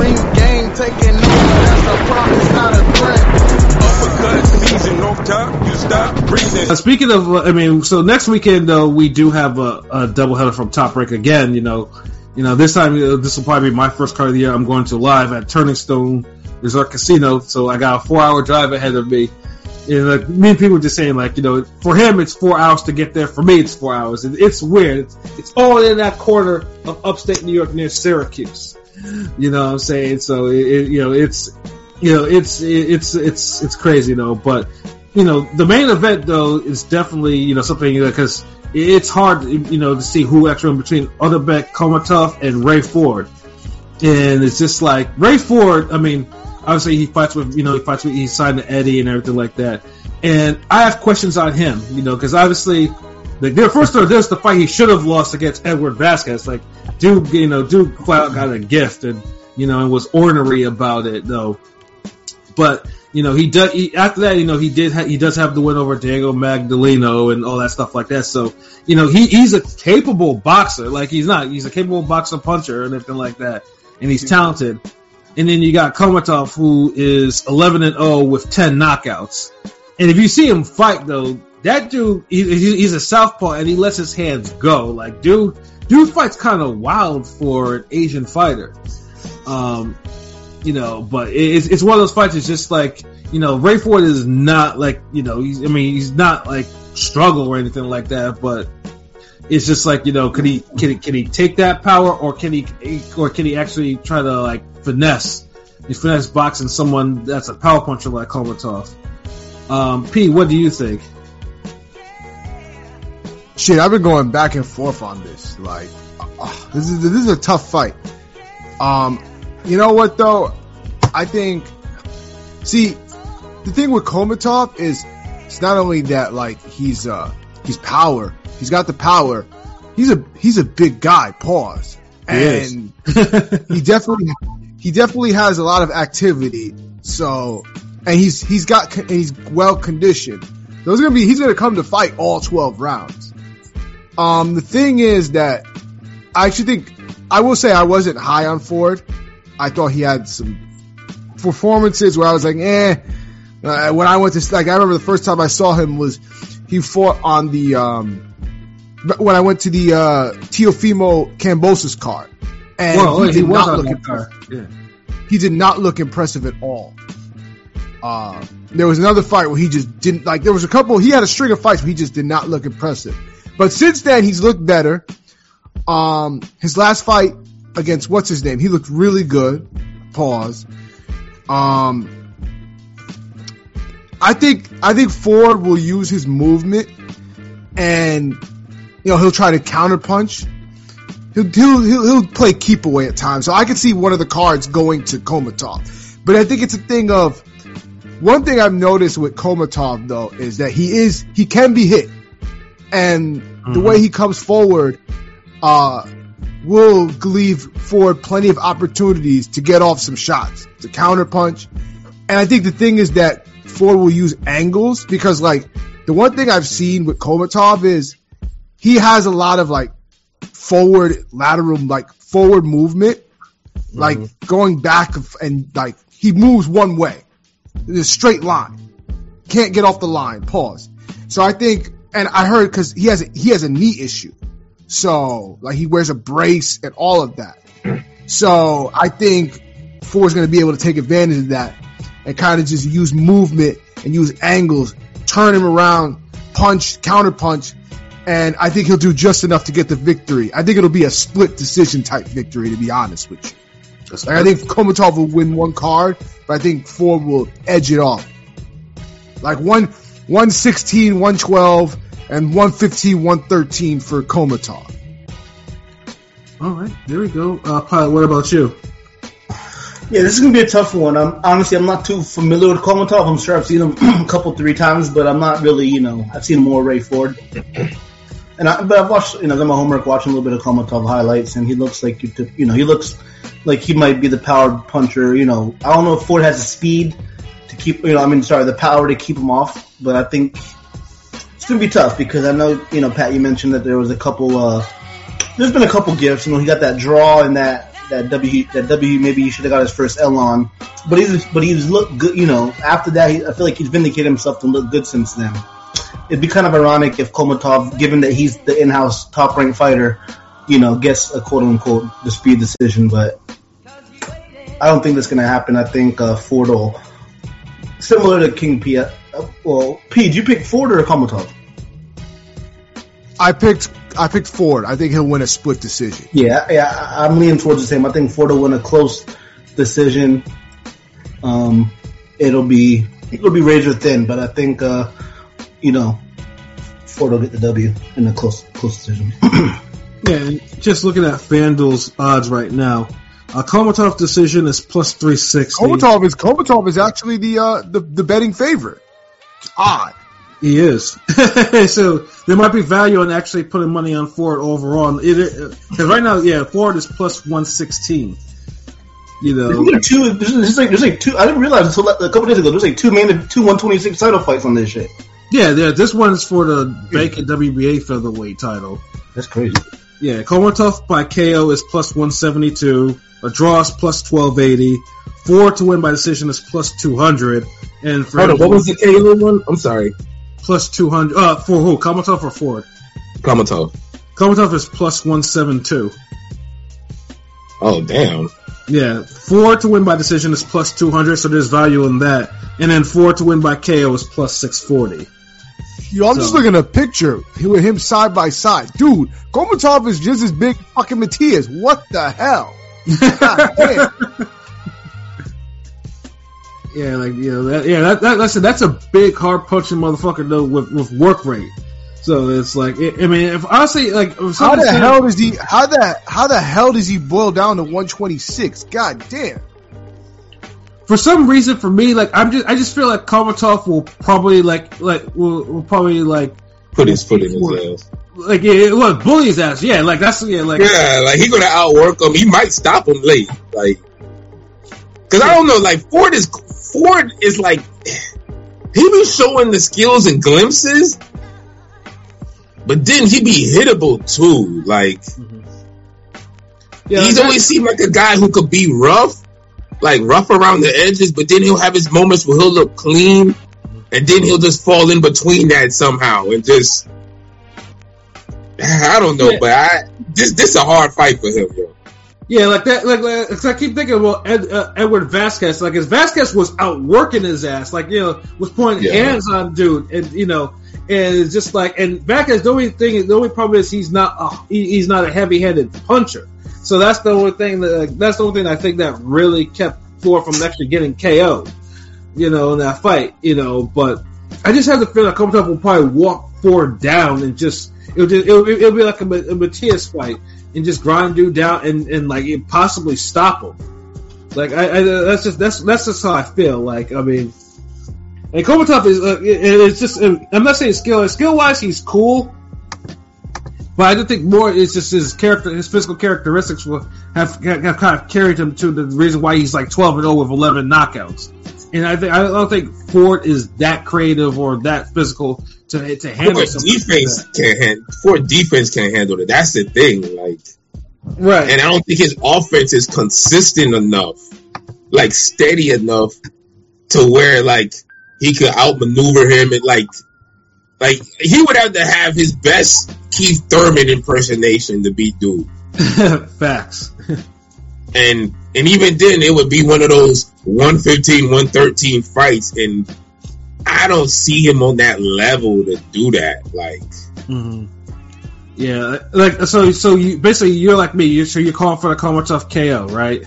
ring game taking over. That's a promise, not a threat. Uppercut season, no time, you stop breathing. Uh, speaking of, uh, I mean, so next weekend though we do have a, a doubleheader from Top Rank again. You know, you know this time uh, this will probably be my first card of the year. I'm going to live at Turning Stone Resort Casino, so I got a four hour drive ahead of me. And like, many people just saying like, you know, for him it's four hours to get there. For me, it's four hours. It, it's weird. It's, it's all in that corner of upstate New York near Syracuse. You know what I'm saying? So it, it you know, it's you know, it's it's it's it's crazy though. But you know, the main event though is definitely you know something because it's hard you know to see who actually in between Otabek Kholmatov and Ray Ford, and it's just like Ray Ford. I mean, obviously he fights with you know he fights with he signed to Eddie and everything like that, and I have questions on him. You know, because obviously. Like there, first of this the fight he should have lost against Edward Vasquez. Like, dude, you know, dude flat got a gift and, you know, and was ornery about it though. But you know, he does. He, after that, you know, he did. Ha- he does have the win over Diego Magdaleno and all that stuff like that. So, you know, he, he's a capable boxer. Like he's not. He's a capable boxer puncher and everything like that. And he's talented. And then you got Kholmatov, who is 11 and 0 with 10 knockouts. And if you see him fight, though, that dude, he, he- he's a southpaw and he lets his hands go. Like, dude, dude fights kind of wild for an Asian fighter. Um, you know, but it's, it's one of those fights. It's just like, you know, Ray Ford is not like, you know, he's, I mean, he's not like struggle or anything like that, but it's just like, you know, can he, can he, can he take that power or can he, or can he actually try to like finesse, he's finesse boxing someone that's a power puncher like Kholmatov? Um, P, what do you think? Shit, I've been going back and forth on this. Like, uh, this is this is a tough fight. Um, you know what though? I think. See, the thing with Kholmatov is it's not only that like he's uh he's power. He's got the power. He's a he's a big guy. Pause. And he definitely he definitely has a lot of activity. So and he's he's got and he's well conditioned. So it's gonna be he's gonna come to fight all twelve rounds. Um, the thing is that I actually think I will say I wasn't high on Ford. I thought he had some performances where I was like, eh. Uh, when I went to like I remember the first time I saw him was he fought on the um when I went to the uh Teofimo Kambosos card. And Well, he he did was not look impressive. Yeah. he did not look impressive at all. Uh, there was another fight where he just didn't like. There was a couple. He had a string of fights where he just did not look impressive. But since then, he's looked better. Um, his last fight against what's his name, he looked really good. Pause. Um, I think I think Ford will use his movement, and you know he'll try to counterpunch. He'll, he'll, he'll, he'll play keep away at times. So I can see one of the cards going to Kholmatov. But I think it's a thing of, one thing I've noticed with Kholmatov though is that he is, he can be hit. And the way he comes forward, uh, will leave Ford plenty of opportunities to get off some shots, to counterpunch. And I think the thing is that Ford will use angles because like, the one thing I've seen with Kholmatov is he has a lot of like forward lateral like forward movement like going back and like he moves one way. In a straight line. Can't get off the line. Pause. So i think and i heard because he has a, he has a knee issue so like he wears a brace and all of that so i think ford's going to be able to take advantage of that and kind of just use movement and use angles turn him around punch counter punch and I think he'll do just enough to get the victory. I think it'll be a split decision type victory, to be honest with you. Like, I think Kholmatov will win one card, but I think Ford will edge it off. Like one, 116, 112, and 115, 113 for Kholmatov. All right, there we go. Uh, Pilot, what about you? Yeah, this is gonna be a tough one. I'm honestly I'm not too familiar with Kholmatov. I'm sure I've seen him a couple, three times, but I'm not really, you know, I've seen more Ray Ford. And I, but I've watched, you know, I've done my homework watching a little bit of Kholmatov highlights, and he looks like you, took- you know, he looks like he might be the power puncher. You know, I don't know if Ford has the speed to keep, you know, I mean, sorry, the power to keep him off, but I think it's gonna be tough because I know, you know, Pat, you mentioned that there was a couple, uh, there's been a couple gifts. You know, he got that draw and that that W that W maybe he should have got his first L on, but he's but he's looked good. You know, after that, he, I feel like he's vindicated himself to look good since then. It'd be kind of ironic if Kholmatov, given that he's the in-house top-ranked fighter, you know, gets a quote-unquote speed decision, but I don't think that's going to happen. I think uh, Ford will, similar to King P. Uh, well, Pete, you pick Ford or Kholmatov? I picked I picked Ford. I think he'll win a split decision. Yeah, yeah, I- I'm leaning towards the same. I think Ford will win a close decision. Um, it'll be it'll be razor thin, but I think uh, you know Ford will get the W in a close close decision. Yeah, and just looking at FanDuel's odds right now, a Kholmatov decision is plus 360. Kholmatov is Kholmatov is actually the uh, the the betting favorite. It's odd. He is. so there might be value in actually putting money on Ford overall. Because right now, yeah, Ford is plus 116. You There's know, like two. There's, there's like there's like two. I didn't realize until a couple days ago. There's like two main two 126 title fights on this shit. yeah, yeah, this one's for the vacant WBA featherweight title. That's crazy. Yeah, Kholmatov by KO is plus 172. A draw is plus 1280. Four to win by decision is plus 200. And for Hold on, what was the KO one? I'm sorry. plus 200? Uh, for who? Kholmatov or Ford? Kholmatov. Kholmatov is plus 172. Oh damn. Yeah, four to win by decision is plus 200, so there's value in that. And then four to win by KO is plus 640. Yo, I'm just So- looking at a picture with him side by side. Dude, Kholmatov is just as big as fucking Matias. What the hell? Yeah, like you know, that, yeah, that, that listen, that's a big, hard punching motherfucker though with, with work rate. So it's like, I I mean, if honestly, like, How the hell does he? How the how the hell does he boil down to 126? God damn. For some reason, for me, like, I'm just, I just feel like Kholmatov will probably like, like, will, will probably like, Put his foot in his ass. like, yeah, look, bully his ass. Yeah, like that's yeah, like, Yeah, like he gonna outwork him. He might stop him late. Like, cause I don't know. Like Ford is Ford is like he be showing the skills and glimpses, but then he be hittable too. Like yeah, he's always seemed like a guy who could be rough, like rough around the edges, but then he'll have his moments where he'll look clean, and then he'll just fall in between that somehow and just. I don't know, Yeah. but I this this a hard fight for him, yo. Yeah, like that. Like, like 'cause I keep thinking about Ed, uh, Edward Vasquez. Like, his Vasquez was outworking his ass. Like, you know, was pointing Yeah. hands on dude, and you know, and it's just like, and Vasquez. The only thing, the only problem is he's not. A, he, he's not a heavy-handed puncher. So that's the only thing that. That's the only thing I think that really kept Ford from actually getting KO. You know, in that fight. You know, but I just have the feeling that Kholmatov will probably walk Ford down and just. It'll, just, it'll, it'll be like a, a Matias fight and just grind dude down and, and like possibly stop him. Like I, I that's just that's that's just how I feel. Like I mean, and Kholmatov is uh, it- it's just I'm not saying skill skill wise he's cool, but I do think more is just his character his physical characteristics will have have kind of carried him to the reason why he's like 12 and 0 with 11 knockouts. And I think I don't think Ford is that creative or that physical to to handle Ford something like can't handle. Ford defense can't handle it. That's the thing. Like, right? and I don't think his offense is consistent enough, like steady enough, to where like he could outmaneuver him and like, like he would have to have his best Keith Thurman impersonation to beat dude. Facts. And and even then, it would be one of those 115, 113 fights, and I don't see him on that level to do that. Like, mm-hmm. Yeah, like so. So you basically you're like me. You're, so you're calling for the Kholmatov KO, right?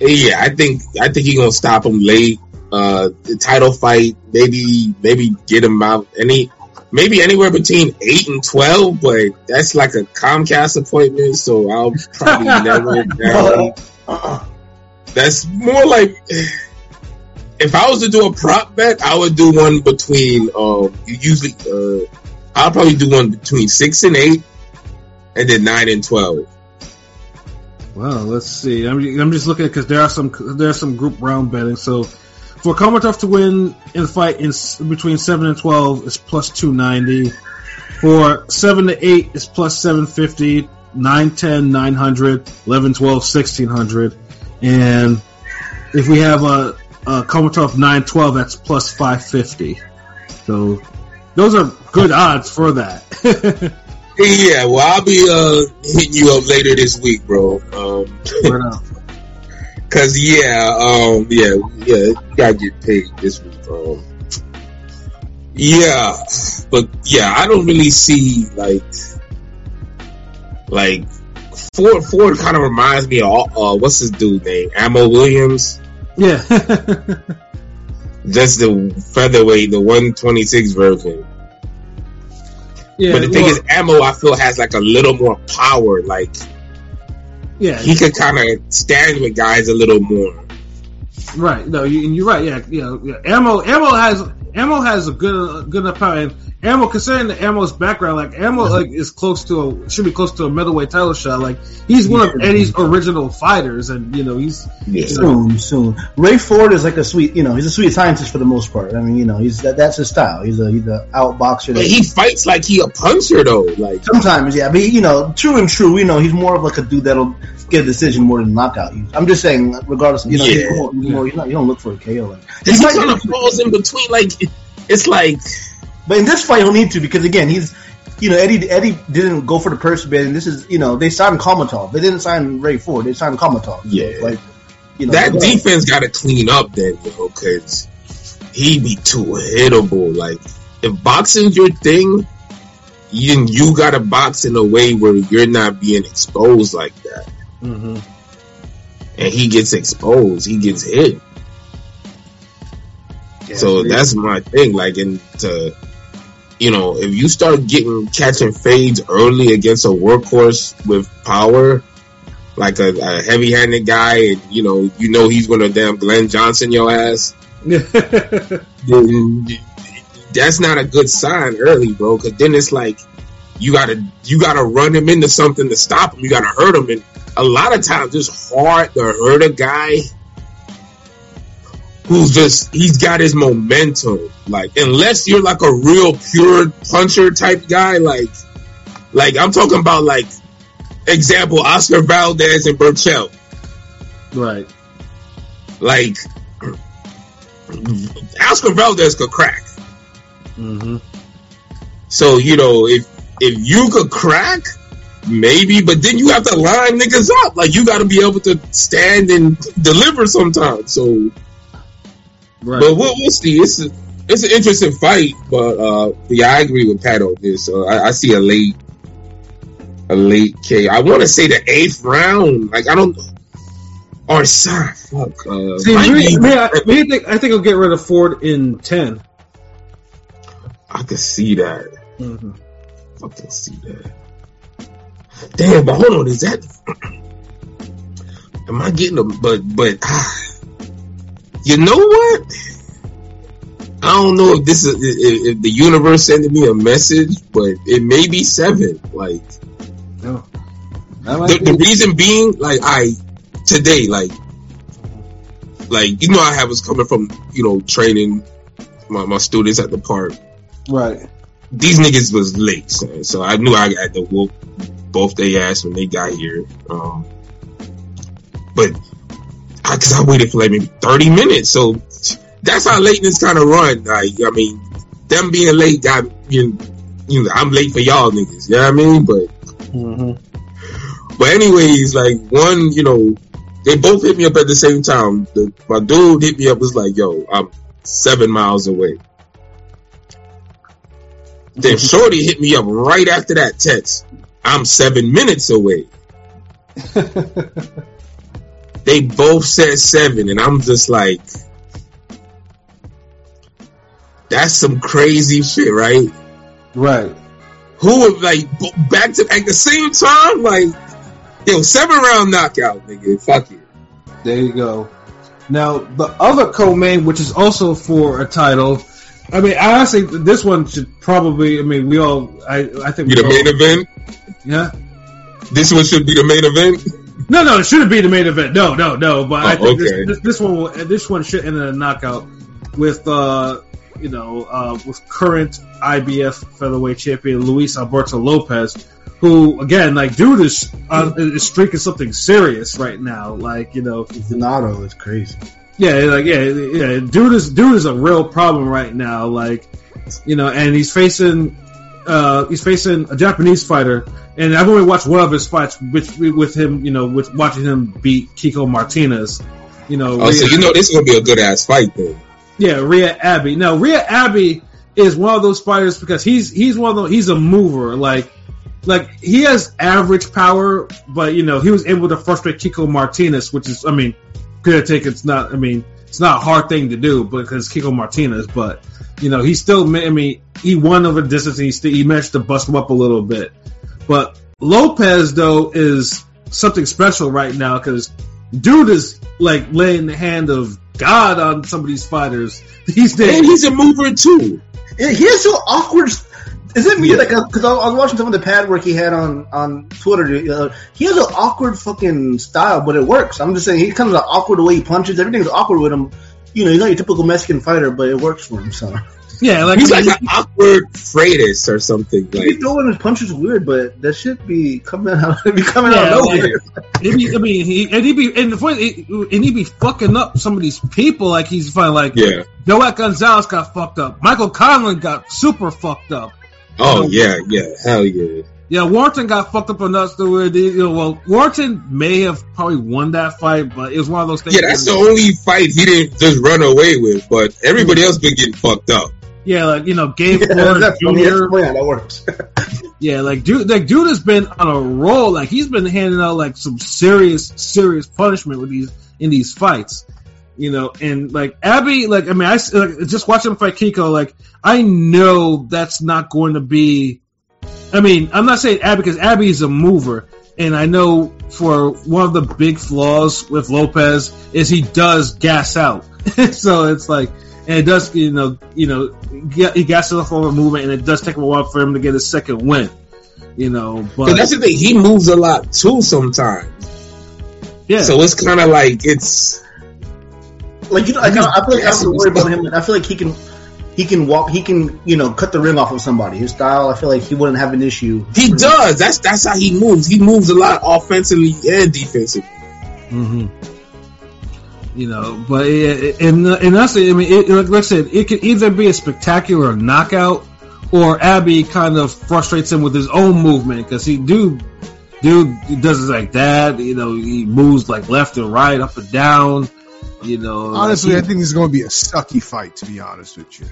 Yeah, I think I think he's gonna stop him late. Uh, the title fight, maybe maybe get him out any maybe anywhere between eight and twelve, but that's like a Comcast appointment, so I'll probably never. down. That's more like if I was to do a prop bet, I would do one between um usually uh I'll probably do one between six and eight, and then nine and twelve. Well, let's see. I'm, I'm just looking because there are some there are some group round betting. So for Kholmatov to win in the fight in between seven and twelve is plus two ninety. For seven to eight is plus seven fifty. 910, 900, 11, 12, 1600. And if we have a, a Kholmatov 912, that's plus 550. So those are good odds for that. Yeah, well, I'll be uh, hitting you up later this week, bro. Um. Cause yeah, um, yeah, yeah, you gotta get paid this week. Um, yeah, but yeah, I don't really see like, like Ford. Ford kind of reminds me of uh, what's his dude name, Ammo Williams. yeah. Just the featherweight, the one twenty six version. yeah. but the thing well, is, Ammo I feel has like a little more power. Like yeah, he could kind of stand with guys a little more. Right. No, you, and you're right. Yeah, yeah, yeah. Ammo, ammo has ammo has a good good enough power. And ammo, considering the ammo's background, like ammo, like is close to a should be close to a middleweight title shot. Like he's one of Eddie's original fighters, and you know he's Yeah. Soon, soon. Ray Ford is like a sweet, you know, he's a sweet scientist for the most part. I mean, you know, he's that, that's his style. He's a he's a outboxer. But he fights like he a puncher though. Like Sometimes, yeah, but you know, true and true, you know, he's more of like a dude that'll get a decision more than knockout. I'm just saying, regardless, you know, he's more, he's more, he's not, you don't look for a KO. Like, he he might, kind of falls in between. Like it's like but in this fight, he'll need to because again, he's, you know, Eddie Eddie didn't go for the purse bid, and this is, you know, they signed Kholmatov. They didn't sign Ray Ford. They signed Kholmatov. Yeah. like, you know, that defense got to clean up then, yo, because he be too hittable. Like if boxing's your thing, you you got to box in a way where you're not being exposed like that. mm-hmm. And he gets exposed, he gets hit. So that's my thing. Like, and to, you know, if you start getting catching fades early against a workhorse with power, like a, a heavy-handed guy, and you know, you know he's gonna damn Glenn Johnson your ass. then that's not a good sign early, bro. Because then it's like you gotta you gotta run him into something to stop him. You gotta hurt him, and a lot of times it's hard to hurt a guy who's just he's got his momentum. Like unless you're like a real pure puncher type guy, like like I'm talking about like example Oscar Valdez and Burchell. right. Like Oscar Valdez could crack. Mm-hmm. So you know, if if you could crack, maybe, but then you have to line niggas up. Like you got to be able to stand and deliver sometimes. So, Right. but we'll, we'll see. It's a, it's an interesting fight, but uh, yeah, I agree with Pat on this. So I, I see a late a late K. I want to say the eighth round. Like I don't. Or sorry, fuck. Uh, See, might me, be- I, think I think I'll get rid of Ford in 10 I can see that. Mm-hmm. I can see that. Damn, but hold on, is that? Am I getting a? But but ah, you know what? I don't know if this is if, if the universe sending me a message, but it may be seven. Like No. The, be- the reason being, like I today, like like you know, I have was coming from you know training my, my students at the park right. these niggas was late, son. so I knew I had to whoop both their ass when they got here. Um, but I, cause I waited for like maybe 30 minutes, so that's how lateness kind of run. Like, I mean, them being late got, you know, you know, I'm late for y'all niggas, you know what I mean? But, Mm-hmm. but anyways, like one, you know, they both hit me up at the same time. The, my dude hit me up was like, yo, I'm seven miles away. Then Shorty hit me up right after that text. I'm seven minutes away. They both said seven, and I'm just like, that's some crazy shit, right? Right. Who would like back to at the same time? Like, yo, seven round knockout, nigga. Fuck it. There you go. Now the other co-main, which is also for a title. I mean, I honestly, this one should probably. I mean, we all. I I think Be the all, main event. Yeah. This one should be the main event. No, no, it shouldn't be the main event. No, no, no. But I Oh, think okay. this, this, this one, will, this one should end in a knockout with, uh, you know, uh, with current IBF featherweight champion Luis Alberto Lopez, who again, like, dude is uh, is streaking something serious right now. Like, you know, Donato is crazy. yeah, like, yeah, yeah, dude is dude is a real problem right now. Like, you know, and he's facing uh he's facing a Japanese fighter, and I've only watched one of his fights, which with him, you know, with watching him beat Kiko Martinez. You know, Oh, so you know this is gonna be a good ass fight then. yeah, Reiya Abe. Now, Reiya Abe is one of those fighters because he's he's one of those he's a mover. Like like he has average power, but you know he was able to frustrate Kiko Martinez, which is I mean, good take. It's not I mean it's not a hard thing to do because Kiko Martinez, but you know he still I mean he won over distance. And he still he managed to bust him up a little bit, but Lopez though is something special right now because dude is like laying the hand of God on some of these fighters these days. And he's a mover too. Yeah, he has so awkward. Is it me? Yeah. Like, because I, I was watching some of the pad work he had on on Twitter. Uh, he has an awkward fucking style, but it works. I'm just saying, he comes out awkward the way he punches. Everything's awkward with him. You know, he's not your typical Mexican fighter, but it works for him. So Yeah, like He's like an awkward Freitas or something. he Like throwing his punches weird, but that should be coming out. It'd be coming Yeah, out of nowhere. He'd be, I mean, he and he'd be and the point, and he be fucking up some of these people. Like he's fine. Like yeah. Joaquin Gonzalez got fucked up. Michael Conlan got super fucked up. Oh yeah, yeah, hell yeah. Yeah, Warrington got fucked up enough to where they, you know, well, Warrington may have probably won that fight, but it was one of those things. Yeah, that's the only fight he didn't just run away with, but everybody else been getting fucked up. Yeah, like you know, Gabe Yeah, Flores that's. Jr. That's funny how that works. Yeah, like dude, like dude has been on a roll. Like he's been handing out like some serious, serious punishment with these in these fights. You know, and like Abe, like I mean, I like, just watching him fight Kiko. Like I know that's not going to be. I mean, I'm not saying Abe because Abe is a mover, and I know for one of the big flaws with Lopez is he does gas out. so it's like, and it does, you know, you know, get- he gasses off over movement, and it does take a while for him to get his second win. You know, But but that's the thing, he moves a lot too sometimes. yeah, So it's kind of like it's Like you know, like, I, I feel like I have to worry about him. I feel like he can, he can walk, he can, you know, cut the ring off of somebody. His style, I feel like he wouldn't have an issue. he does. That's that's how he moves. He moves a lot offensively and defensively. Mm-hmm. You know, but it, and and that's. I mean, it, like I said, it could either be a spectacular knockout, or Abe kind of frustrates him with his own movement because he do dude he does it like that. You know, he moves like left and right, up and down. You know, like, Honestly, he- I think this is going to be a sucky fight. To be honest with you,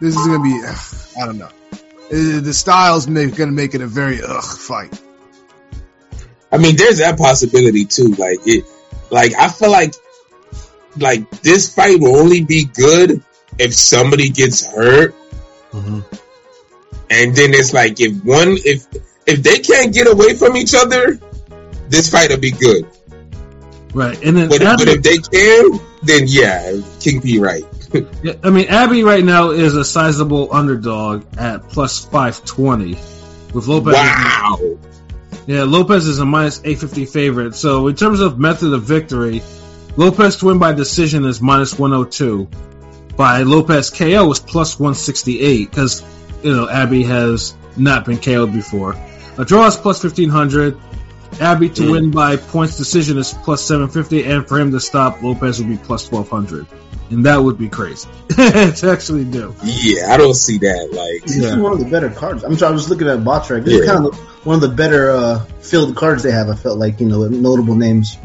this is going to be. ugh, I don't know. Uh, The style's make going to make it a very ugh fight. I mean, there's that possibility too. Like it, like I feel like, like this fight will only be good if somebody gets hurt, Mhm. and then it's like if one if if they can't get away from each other, this fight will be good. right, and then But, but if they can, then yeah, King P right. Yeah, I mean, Abe right now is a sizable underdog at plus five twenty, with Lopez. Wow. Yeah, Lopez is a minus eight fifty favorite. So in terms of method of victory, Lopez to win by decision is minus one hundred two. By Lopez KO is plus one sixty eight because you know Abe has not been KO'd before. A draw is plus fifteen hundred. Abe to Mm. win by points decision is plus seven fifty, and for him to stop Lopez would be plus twelve hundred, and that would be crazy to actually do. Yeah, I don't see that. Like, This Yeah. is one of the better cards. I'm sorry, I was looking at bot track. This is kind of one of the better uh, filled cards they have. I felt like you know notable names.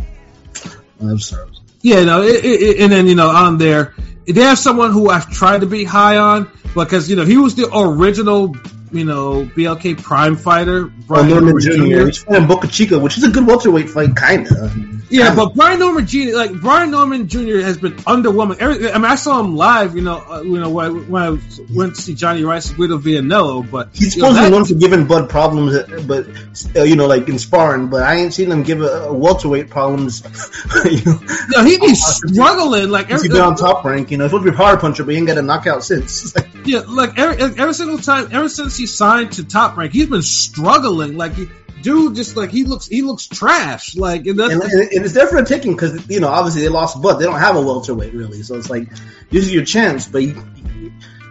I'm sorry. Yeah, no, it, it, it- and then you know on there they have someone who I've tried to be high on because you know he was the original you know BLK Prime fighter Oh, Brian Norman Norman Jr. He's fighting Boca Chica, which is a good welterweight fight, kinda. Yeah, but Brian Norman Jr. like Brian Norman Jr. has been underwhelming. Every, I mean, I saw him live, you know, uh, you know when I, when I went to see Johnny Rice and Guido Vianello, but He's you know, supposed to be that- known for giving Bud problems, uh, but uh, you know, like in sparring. But I ain't seen him give a, a welterweight problems. you know, know, he be struggling like every, he's been on top rank. You know, he's supposed to be a power puncher, but he ain't got a knockout since. Yeah, like every, every single time, ever since he signed to Top Rank, he's been struggling. Like, dude, just like he looks, he looks trash. Like, and that's and, and and it's for taking because you know obviously they lost but They don't have a welterweight really, so it's like this is your chance, but you,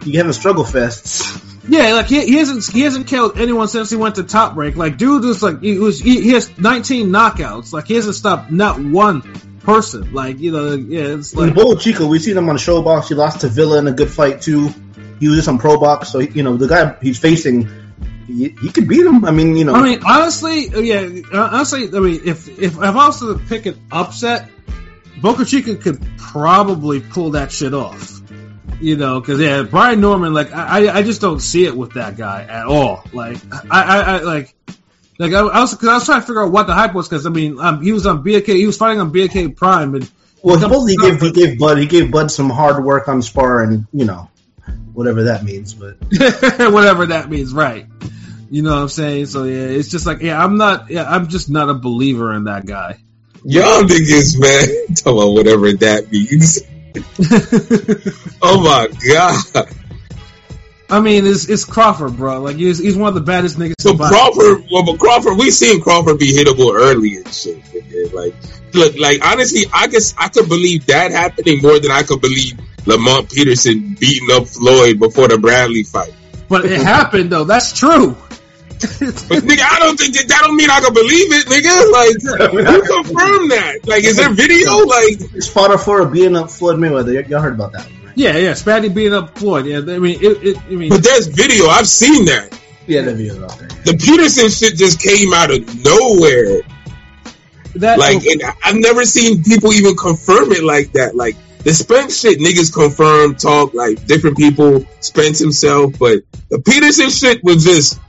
you have a struggle fest. Yeah, like he, he hasn't he hasn't killed anyone since he went to top rank. Like dude was like he was he, he has 19 knockouts. Like he hasn't stopped not one person. Like you know, yeah, it's Like like Bull Chico, we've seen him on the Showbox. He lost to Villa in a good fight too. He was just on Pro Box, so you know the guy he's facing, he, he could beat him. I mean, you know, I mean, honestly, uh, yeah, honestly, I mean, if if, if I was to pick an upset, Boca Chica could probably pull that shit off. You know, because yeah, Brian Norman, like I, I- just don't see it with that guy at all. Like I, I, I like. Like I, I was, cause I was trying to figure out what the hype was, because I mean, um, he was on BK, he was fighting on BK Prime, and well, supposedly he gave he gave Bud he gave Bud some hard work on spar and you know whatever that means. But whatever that means, right? You know what I'm saying? So yeah, it's just like yeah, I'm not, yeah, I'm just not a believer in that guy. Y'all niggas, man, talk about whatever that means. oh my god. I mean, it's it's Crawford, bro. Like he's he's one of the baddest niggas. So. Crawford, well, but Crawford, we seen Crawford be hittable early and shit. nigga. Like, look, like honestly, I guess I could believe that happening more than I could believe Lamont Peterson beating up Floyd before the Bradley fight. but it happened though. That's true. But nigga, I don't think that, that don't mean I can believe it, nigga. Like, who confirmed that? Like, is there video? Like, his father for beating up Floyd Mayweather. Y- y'all heard about that, one, right? yeah, yeah. Spatty beating up Floyd. Yeah, I mean, it. it I mean, but there's video. I've seen that. Yeah, that video's out there. The Peterson shit just came out of nowhere. that Like, and I've never seen people even confirm it like that. Like the Spence shit, niggas confirm, talk like different people, Spence himself, but the Peterson shit was just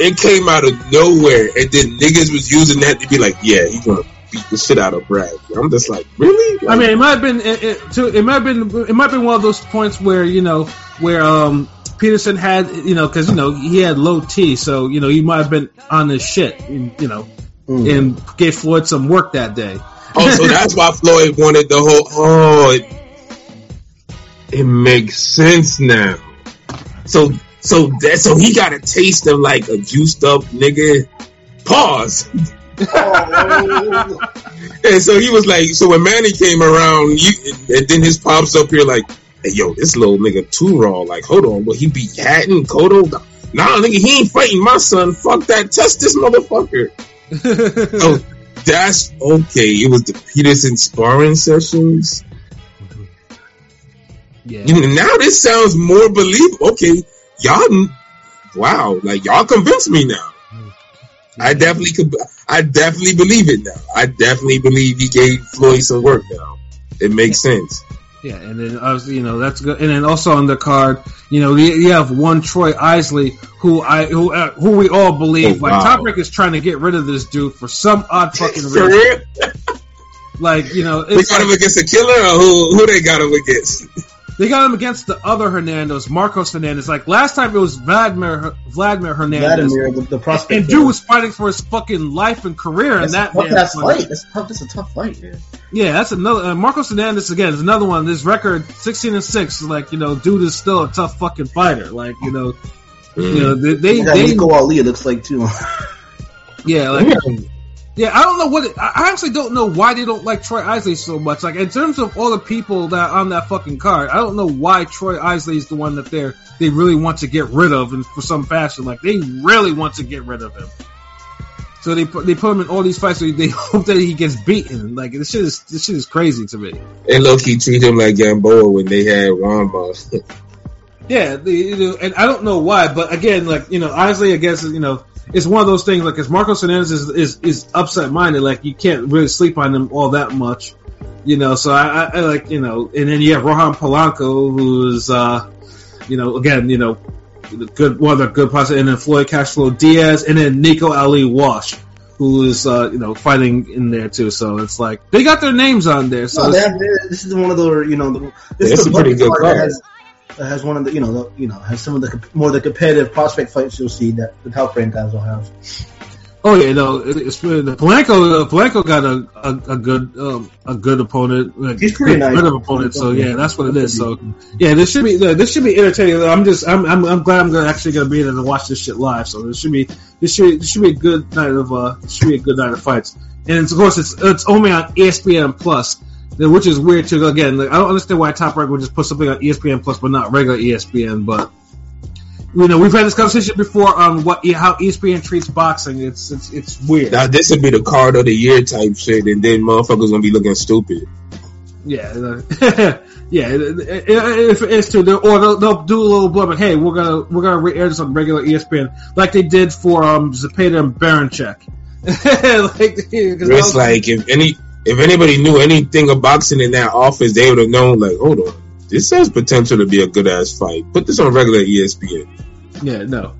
it came out of nowhere, and then niggas was using that to be like, yeah, he's gonna beat the shit out of Brad. I'm just like, really? I mean, it might have been it, it, too, it might have been it might have been one of those points where you know where um Peterson had you know because you know he had low T, so you know he might have been on his shit, you know, Mm. and gave Floyd some work that day. Oh, so that's why Floyd wanted the whole. Oh, it, it makes sense now. So, so that so he got a taste of like a juiced up nigga. Pause. Oh. And so he was like, so when Manny came around, you, and then his pops up here like, hey, yo, this little nigga too raw. Like, hold on, will he be Hatton, Cotto? Nah, nigga, he ain't fighting my son. Fuck that. Test this motherfucker. Oh, that's okay. It was the Peterson sparring sessions. yeah. You know, now this sounds more believable. Okay, y'all, wow, like y'all convinced me now. Mm-hmm. I definitely could. I definitely believe it now. I definitely believe he gave Floyd some work now. It makes sense. Yeah, and then obviously, you know that's good. And then also on the card, you know, you, have one Troy Isley, who I who uh, who we all believe Oh, like wow. Top Rank is trying to get rid of this dude for some odd fucking reason. Like you know, They got like- him against a killer, or who? Who they got him against? They got him against the other Hernandez, Marcos Hernandez. Like last time, it was Vladimir Vladimir Hernandez, Vladimir, the, the prospect. and dude was fighting for his fucking life and career in that's that a tough damn ass fight. fight. That's tough. That's a tough fight, man. Yeah, that's another. Uh, Marcos Hernandez again is another one. This record, sixteen and six. Like you know, dude is still a tough fucking fighter. Like you know, you know they they, You got they Nico Ali. It looks like too. yeah like yeah. I don't know what it, I actually don't know why they don't like Troy Isley so much. Like in terms of all the people that are on that fucking card, I don't know why Troy Isley is the one that they're they really want to get rid of, and for some fashion, like they really want to get rid of him. So they put they put him in all these fights. So they hope that he gets beaten. Like this shit is this shit is crazy to me. They low key treat him like Gamboa when they had Rama. Yeah, the, you know, and I don't know why, but again, like you know, honestly, I guess you know, it's one of those things. Like, as Marcos Hernandez is is, is upset minded, like you can't really sleep on him all that much, you know. So I, I, I like you know, and then you have Rohan Polanco, who's uh, you know, again, you know, the good one of the good parts, and then Floyd Cashflow Diaz, and then Nico Ali Walsh. Who is uh, you know fighting in there too? So it's like they got their names on there. So No, it's- they have, they- this is one of the you know. The, this It's is a pretty good that card. Has, that has one of the you know the, you know has some of the more the competitive prospect fights you'll see that the top rank guys will have. Oh yeah, no, it's the Polanco. Uh, Polanco got a a, a good um, a good opponent, He's pretty good, nice. good opponent. So yeah, that's what it is. So yeah, this should be this should be entertaining. I'm just I'm I'm, I'm glad I'm gonna actually gonna be there to watch this shit live. So this should be this should this should be a good night of uh should be a good night of fights. And of course it's it's only on ESPN Plus, which is weird too. Again, like, I don't understand why Top Rank would just put something on ESPN Plus but not regular ESPN. But you know, we've had this conversation before on what how ESPN treats boxing. It's it's it's weird. Now this would be the card of the year type shit, and then motherfuckers gonna be looking stupid. Yeah, yeah. it- it- If it's to, or they'll, they'll do a little. Like, hey, we're gonna we're gonna re-air this on regular ESPN, like they did for um Zepeda and Baranchyk. like, It's was- like if any if anybody knew anything of boxing in that office, they would have known. Like, hold on, this has potential to be a good ass fight. Put this on regular ESPN. yeah, no.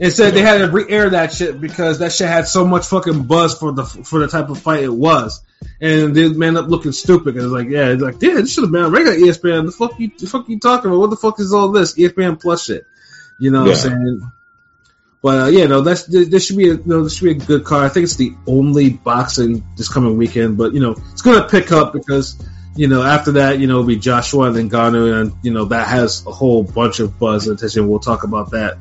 Instead, they had to re-air that shit because that shit had so much fucking buzz for the for the type of fight it was, and they end up looking stupid. And it's like, yeah, it's like, yeah, this should have been on regular ESPN. The fuck you, the fuck you talking about? What the fuck is all this ESPN Plus shit? You know what Yeah. I'm saying? But uh, yeah, no, that's this should be a no, this should be a good card. I think it's the only boxing this coming weekend, but you know, it's gonna pick up because you know after that, you know, it'll be Joshua and then Ngannou, and you know that has a whole bunch of buzz and attention. We'll talk about that